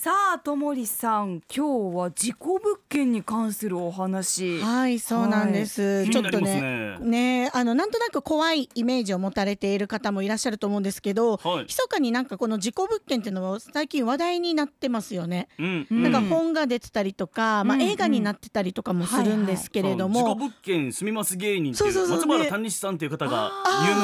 さあともりさん今日は事故物件に関するお話。はいそうなんです、はい。ちょっとねね。ねあのなんとなく怖いイメージを持たれている方もいらっしゃると思うんですけど、はい。密かになんかこの事故物件っていうのも最近話題になってますよね。うんうん。なんか本が出てたりとか、まあ、うん映画になってたりとかもするんですけれども、事故物件住みます芸人っていうそうそうそう。松原ね谷さんっていう方が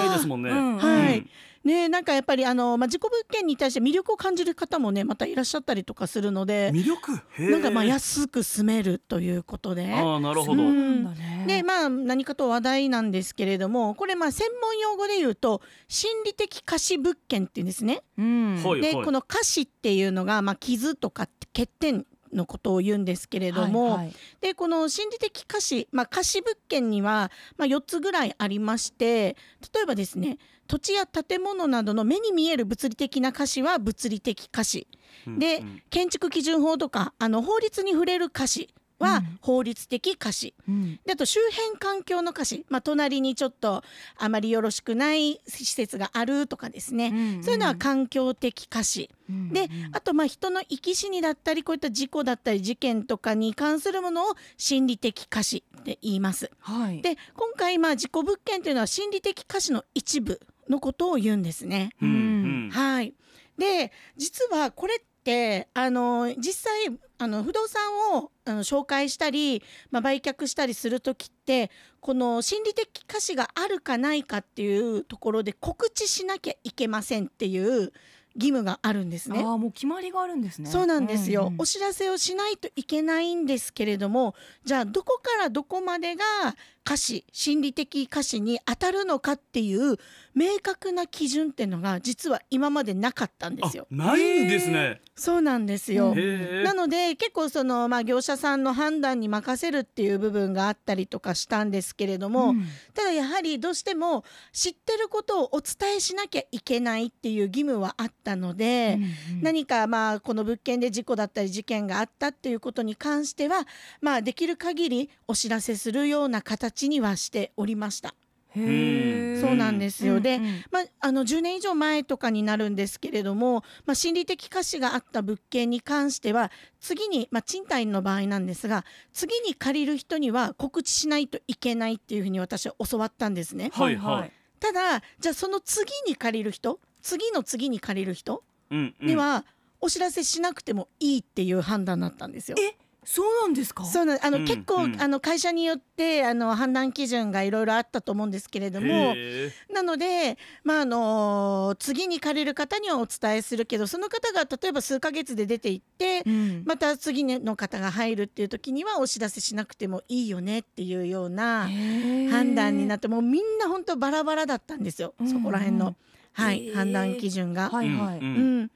有名ですもんね。うん。はい。うんねなんかやっぱりあの、まあ、事故物件に対して魅力を感じる方もねまたいらっしゃったりとかするので魅力？なんかまあ安く住めるということで。ああなるほど。ううんんだねでまあ何かと話題なんですけれどもこれまあ専門用語で言うと心理的貸し物件っていうんですね。うんはいでこの貸しっていうのがまあ傷とか欠点のことを言うんですけれども、はいはい。でこの心理的貸し、まあ、貸し物件には、まあ、4つぐらいありまして例えばですね土地や建物などの目に見える物理的な貸しは物理的貸しでうん。建築基準法とかあの法律に触れる貸しはうん。法律的貸し、うん。であと周辺環境の貸し、まあ、隣にちょっとあまりよろしくない施設があるとかですね、うんそういうのは環境的貸し、うんであとまあ人の生き死にだったりこういった事故だったり事件とかに関するものを心理的貸しって言います。はいで今回まあ事故物件というのは心理的貸しの一部のことを言うんですね。うんうんはい、で実はこれってあの実際あの不動産をあの紹介したり、まあ、売却したりする時ってこの心理的貸しがあるかないかっていうところで告知しなきゃいけませんっていう義務があるんですね。ああもう決まりがあるんですね。そうなんですよ、うんうん。お知らせをしないといけないんですけれどもじゃあどこからどこまでが歌詞心理的歌詞に当たるのかっていう明確な基準っていうのが実は今までなかったんですよ。あないんですね。そうなんですよ。なので結構その、まあ、業者さんの判断に任せるっていう部分があったりとかしたんですけれども、うんただやはりどうしても知ってることをお伝えしなきゃいけないっていう義務はあったので、うんうん何かまあこの物件で事故だったり事件があったっていうことに関してはまあできる限りお知らせするような形にはしておりました。へえそうなんですよ。でうんうんまあ、あの10年以上前とかになるんですけれども、まあ、心理的貸しがあった物件に関しては次に、まあ、賃貸の場合なんですが次に借りる人には告知しないといけないっていうふうに私は教わったんですね。はいはいただじゃあその次に借りる人次の次に借りる人うんうんにはお知らせしなくてもいいっていう判断だったんですよ。えそうなんですか？そうなんあの、うん結構、うん。あの会社によってあの判断基準がいろいろあったと思うんですけれどもなので、まああの次に借りる方にはお伝えするけどその方が例えば数ヶ月で出て行って、うん。また次の方が入るっていう時にはお知らせしなくてもいいよねっていうような判断になっってもうみんな本当バラバラだったんですよ、うんうん。そこら辺の、はい判断基準が。はいはい、うんうん、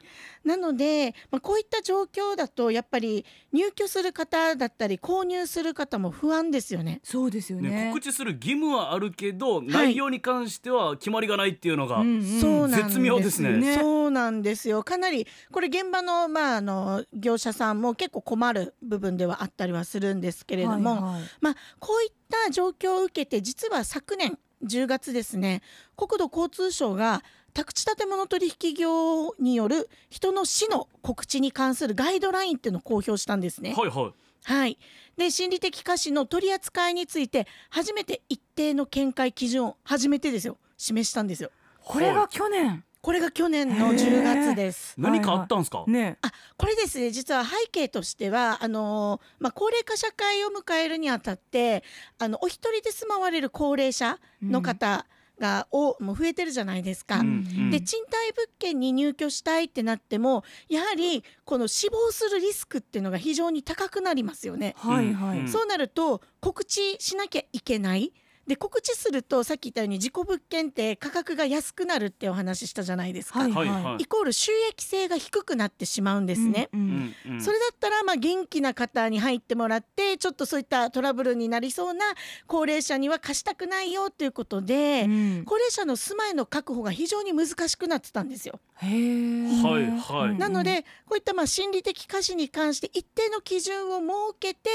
なので、まあ、こういった状況だとやっぱり入居する方だったり購入する方も不安ですよね。そうですよね。ね告知する義務はあるけど内容に関しては決まりがないっていうのがうんうんそうなんです絶妙ですね。ねそうなんですよ。かなりこれ現場のまああの業者さんも結構困る部分ではあったりはするんですけれども、はいはい。まあこういった状況を受けて実は昨年10月ですね国土交通省が宅地建物取引業による人の死の告知に関するガイドラインっていうのを公表したんですね。はいはい。はい、で心理的瑕疵の取り扱いについて初めて一定の見解基準を初めてですよ。示したんですよ。これが去年。これが去年の10月です。何かあったんですか？ね。あこれですね。実は背景としてはあのーまあ、高齢化社会を迎えるにあたってあのお一人で住まわれる高齢者の方が、おもう増えてるじゃないですか。うんうんで賃貸物件に入居したいってなってもやはりこの死亡するリスクっていうのが非常に高くなりますよね。はいはい、うんそうなると告知しなきゃいけない。で告知するとさっき言ったように事故物件って価格が安くなるってお話ししたじゃないですか。はいはい。はいイコール収益性が低くなってしまうんですね。うんうんそれだったらまあ元気な方に入ってもらってちょっとそういったトラブルになりそうな高齢者には貸したくないよということで、うん。高齢者の住まいの確保が非常に難しくなってたんですよ。はいはい。うんなのでこういったまあ心理的瑕疵に関して一定の基準を設けて、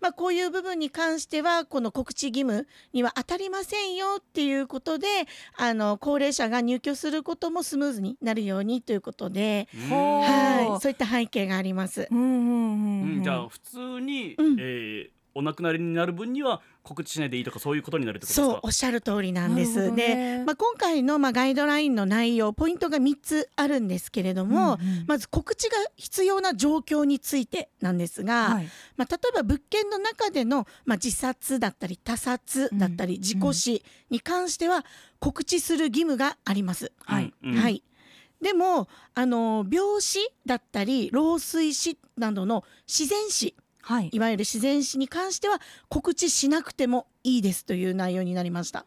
まあ、こういう部分に関してはこの告知義務にはは当たりませんよっていうことであの高齢者が入居することもスムーズになるようにということで、はい、そういった背景があります。うんうんうんううんんじゃあ普通に、うん。えーお亡くなりになる分には告知しないでいいとかそういうことになるってことですか？そうおっしゃる通りなんです。ね。で、まあ、今回のまあガイドラインの内容ポイントが3つあるんですけれども、うんうん。まず告知が必要な状況についてなんですが、はい。まあ、例えば物件の中での、まあ、自殺だったり他殺だったりうん事故死に関しては告知する義務があります。はい。うん。はい。でもあの病死だったり老衰死などの自然死はい。いわゆる自然死に関しては告知しなくてもいいですという内容になりました。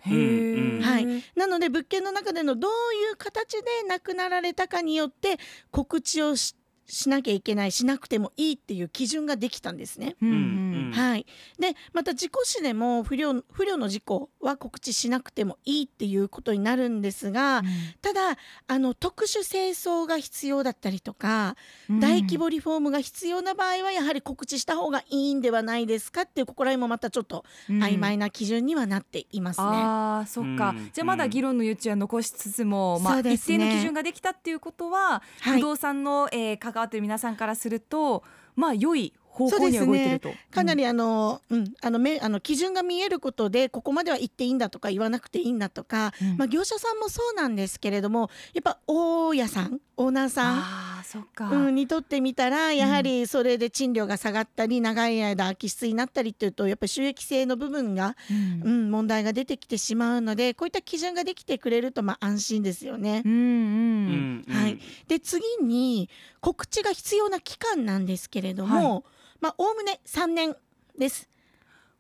はい。なので物件の中でのどういう形で亡くなられたかによって告知をししなきゃいけないしなくてもいいっていう基準ができたんですね。うんううん。んはい、でまた事故死でも不慮不慮の事故は告知しなくてもいいっていうことになるんですが、ただあの特殊清掃が必要だったりとか、うん。大規模リフォームが必要な場合はやはり告知した方がいいんではないですかっていうここら辺もまたちょっと曖昧な基準にはなっていますね。あーそっか、うん。じゃあまだ議論の余地は残しつつも、まあ、そうで一定の基準ができたっていうことは、はい不動産の、えー関わってる皆さんからするとまあ良い方向には動いてると。かなりあの、うん、あのめあの基準が見えることでここまでは言っていいんだとか言わなくていいんだとか、うん。まあ、業者さんもそうなんですけれどもやっぱ大家さんオーナーさんそっか、うん、にとってみたらやはりそれで賃料が下がったり長い間空き室になったりっていうとやっぱり収益性の部分が、うん。うん、問題が出てきてしまうのでこういった基準ができてくれるとまあ安心ですよね。うんうん。うんうん。はい。で次に告知が必要な期間なんですけれども、まあおおむね3年です。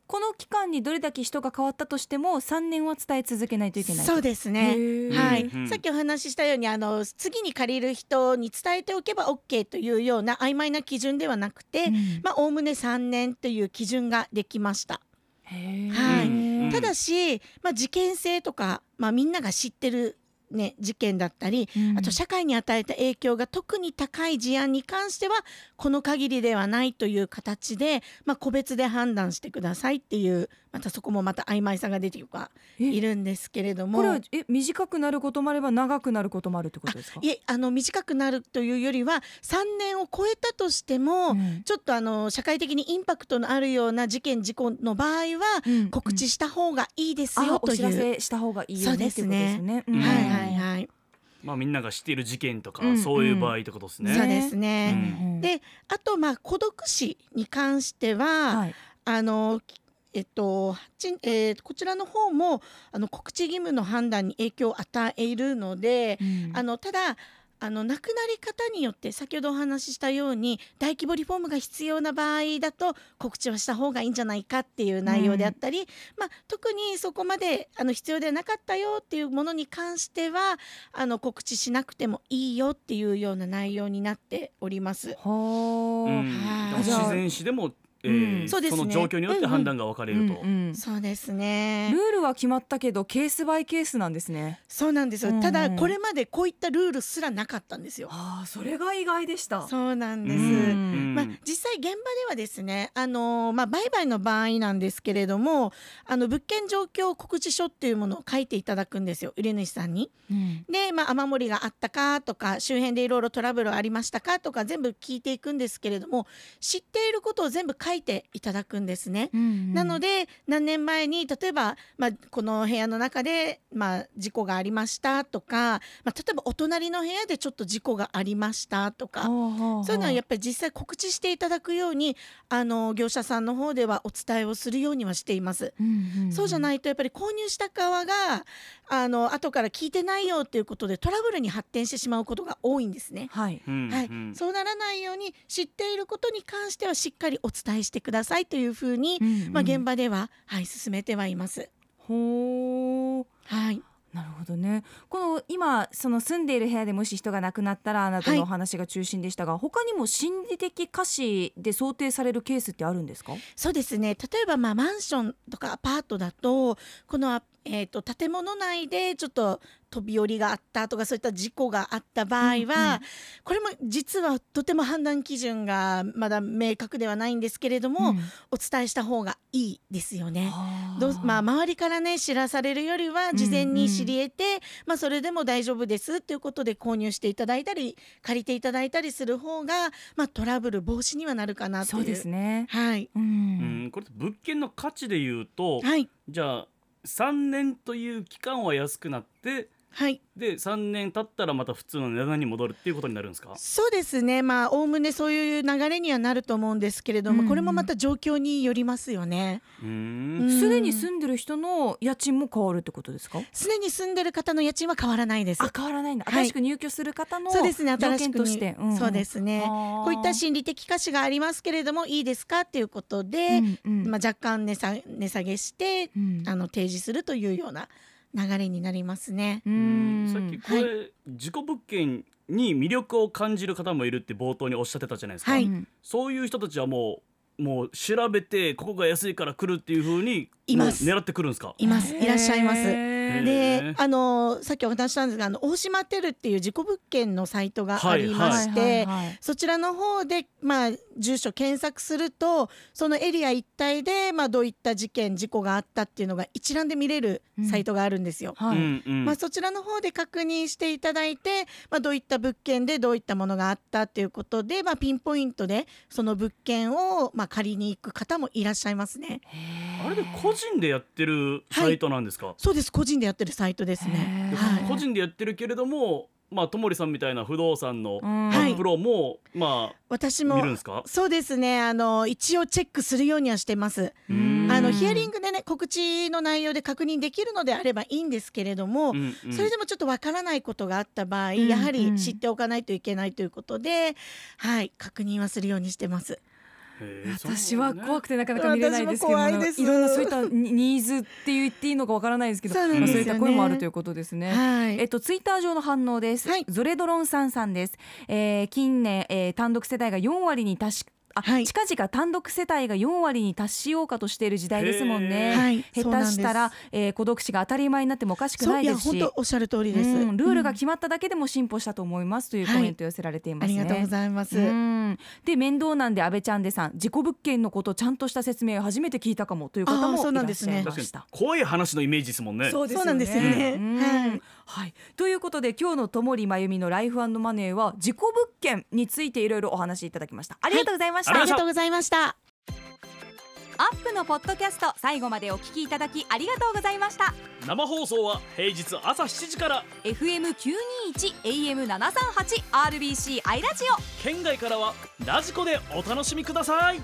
この期間にどれだけ人が変わったとしても3年は伝え続けないといけないと。そうですね。はい、さっきお話ししたようにあの次に借りる人に伝えておけば OK というような曖昧な基準ではなくて、おおむね3年という基準ができました。はい。うん。ただし、まあ、事件性とか、まあ、みんなが知ってる、ね、事件だったり、うん。あと社会に与えた影響が特に高い事案に関してはこの限りではないという形で、まあ、個別で判断してくださいっていうまたそこもまた曖昧さが出てえ？いるんですけれども。これはえ？短くなることもあれば長くなることもあるってことですか？いえあの短くなるというよりは3年を超えたとしても、うん。ちょっとあの社会的にインパクトのあるような事件事故の場合は、うん告知した方がいいですよという。あお知らせした方がいいよねっていうことですね。はいはいはい。まあみんなが知っている事件とか、うん。そういう場合ってことですね。そうですね。うん。であとまあ孤独死に関しては、はい。あのえっとちえーこちらの方もあの告知義務の判断に影響を与えるので、あのただあの亡くなり方によって先ほどお話ししたように大規模リフォームが必要な場合だと告知はした方がいいんじゃないかっていう内容であったり、まあ、特にそこまであの必要ではなかったよっていうものに関してはあの告知しなくてもいいよっていうような内容になっております。はあ、うん。はい。自然死でも、えーうんそうですね。の状況によって判断が分かれると。うんうん。そうですね。ルールは決まったけどケースバイケースなんですね。そうなんですよ、うんうん。ただこれまでこういったルールすらなかったんですよ。ああそれが意外でした。そうなんです、うんまあ、実際現場ではですね、あのーまあ、売買の場合なんですけれどもあの物件状況告知書っていうものを書いていただくんですよ。売り主さんに。うん。で、まあ、雨漏りがあったかとか周辺でいろいろトラブルありましたかとか全部聞いていくんですけれども知っていることを全部書いていただくんですね。なので、で何年前に例えば、まあ、この部屋の中で、まあ、事故がありましたとか、まあ、例えばお隣の部屋でちょっと事故がありましたとか。そういうのはやっぱり実際告知していただくようにあの業者さんの方ではお伝えをするようにはしています。そうじゃい。ないとやっぱり購入した側があの後から聞いてないよっていうことでトラブルに発展してしまうことが多いんですね。はい。うんはいうんそうならないように知っていることに関してはしっかりお伝えしてくださいというふうに、まあ、現場では、はい、進めてはいます。ほう。はい、なるほどね。この今その住んでいる部屋でもし人が亡くなったらなどはいのお話が中心でしたが、他にも心理的可視で想定されるケースってあるんですか？そうですね例えばまあマンションとかアパートだとこのあえー、と建物内でちょっと飛び降りがあったとかそういった事故があった場合は、うんうんこれも実はとても判断基準がまだ明確ではないんですけれども、うんお伝えした方がいいですよね。はあどうまあ、周りからね知らされるよりは事前に知り得て、まあ、それでも大丈夫ですということで購入していただいたり借りていただいたりする方が、まあ、トラブル防止にはなるかなという。そうですね。はい、う。うんんこれ物件の価値で言うと、はいじゃあ3年という期間は安くなってはい。で3年経ったらまた普通の値段に戻るっていうことになるんですか？そうですね。まあおおむねそういう流れにはなると思うんですけれども、うん。これもまた状況によりますよね。すでに住んでる人の家賃も変わるってことですか？すでに住んでる方の家賃は変わらないです。あ変わらないんだ。はい。新しく入居する方のそうですね。条新しくとして、んん。そうですね。はあこういった心理的価値がありますけれどもいいですか？っていうことで、うんうん。まあ、若干値下値下げしてうん。あの提示するというような流れになりますね。ううん。んさっきこれ、事故物件に魅力を感じる方もいるって冒頭におっしゃってたじゃないですか、はい。うんそういう人たちはもうもう調べてここが安いから来るっていう風にいます。狙ってくるんですか？います。いらっしゃいます。であのさっきお話ししたんですがあの大島テルっていう事故物件のサイトがありまして、はいはいはい。はいそちらの方で、まあ、住所検索するとそのエリア一帯で、まあ、どういった事件事故があったっていうのが一覧で見れるサイトがあるんですよ。はい。うんうん。まあ、そちらの方で確認していただいて、まあ、どういった物件でどういったものがあったっていうことで、まあ、ピンポイントでその物件を、まあ、借りに行く方もいらっしゃいますね。あれで個人でやってるサイトなんですか、そうです。個人でやってるサイトですね。はい。個人でやってるけれどもまあともりさんみたいな不動産のプロも、まあ私も見るんですか？そうですね。あの一応チェックするようにはしてます。うん。あのヒアリングでね告知の内容で確認できるのであればいいんですけれども、うんうん。それでもちょっとわからないことがあった場合、ん。やはり知っておかないといけないということで、はい。確認はするようにしてます。私は怖くくてなかなか見れないですけどいろんなそういったニニーズって言っていいのかわからないですけどそうねまあそういった声もあるということですね。はい。えっと、ツイッター上の反応です。はいゾレドロンさんさんです。えー近年、えー単独世帯が4割に達しあ、はい近々単独世帯が4割に達しようかとしている時代ですもんね。はい下手したら、えー孤独死が当たり前になってもおかしくないですし。本当おっしゃる通りです。うんルールがうん決まっただけでも進歩したと思いますというコメント寄せられていますね。ありがとうございます。うんで面倒なんで安倍ちゃんでさん事故物件のことちゃんとした説明を初めて聞いたかもという方もいらっしゃいました。怖い話のイメージですもんねそうなんですよねうんはいはい、ということで今日のともりまゆみのライフマネーは事故物件についていろいろお話しいただきました。ありがとうございました。はいありがとうございました。アップのポッドキャスト最後までお聞きいただきありがとうございました。生放送は平日朝7時から FM 九二一 AM 七三八 RBC アイラジオ。県外からはラジコでお楽しみください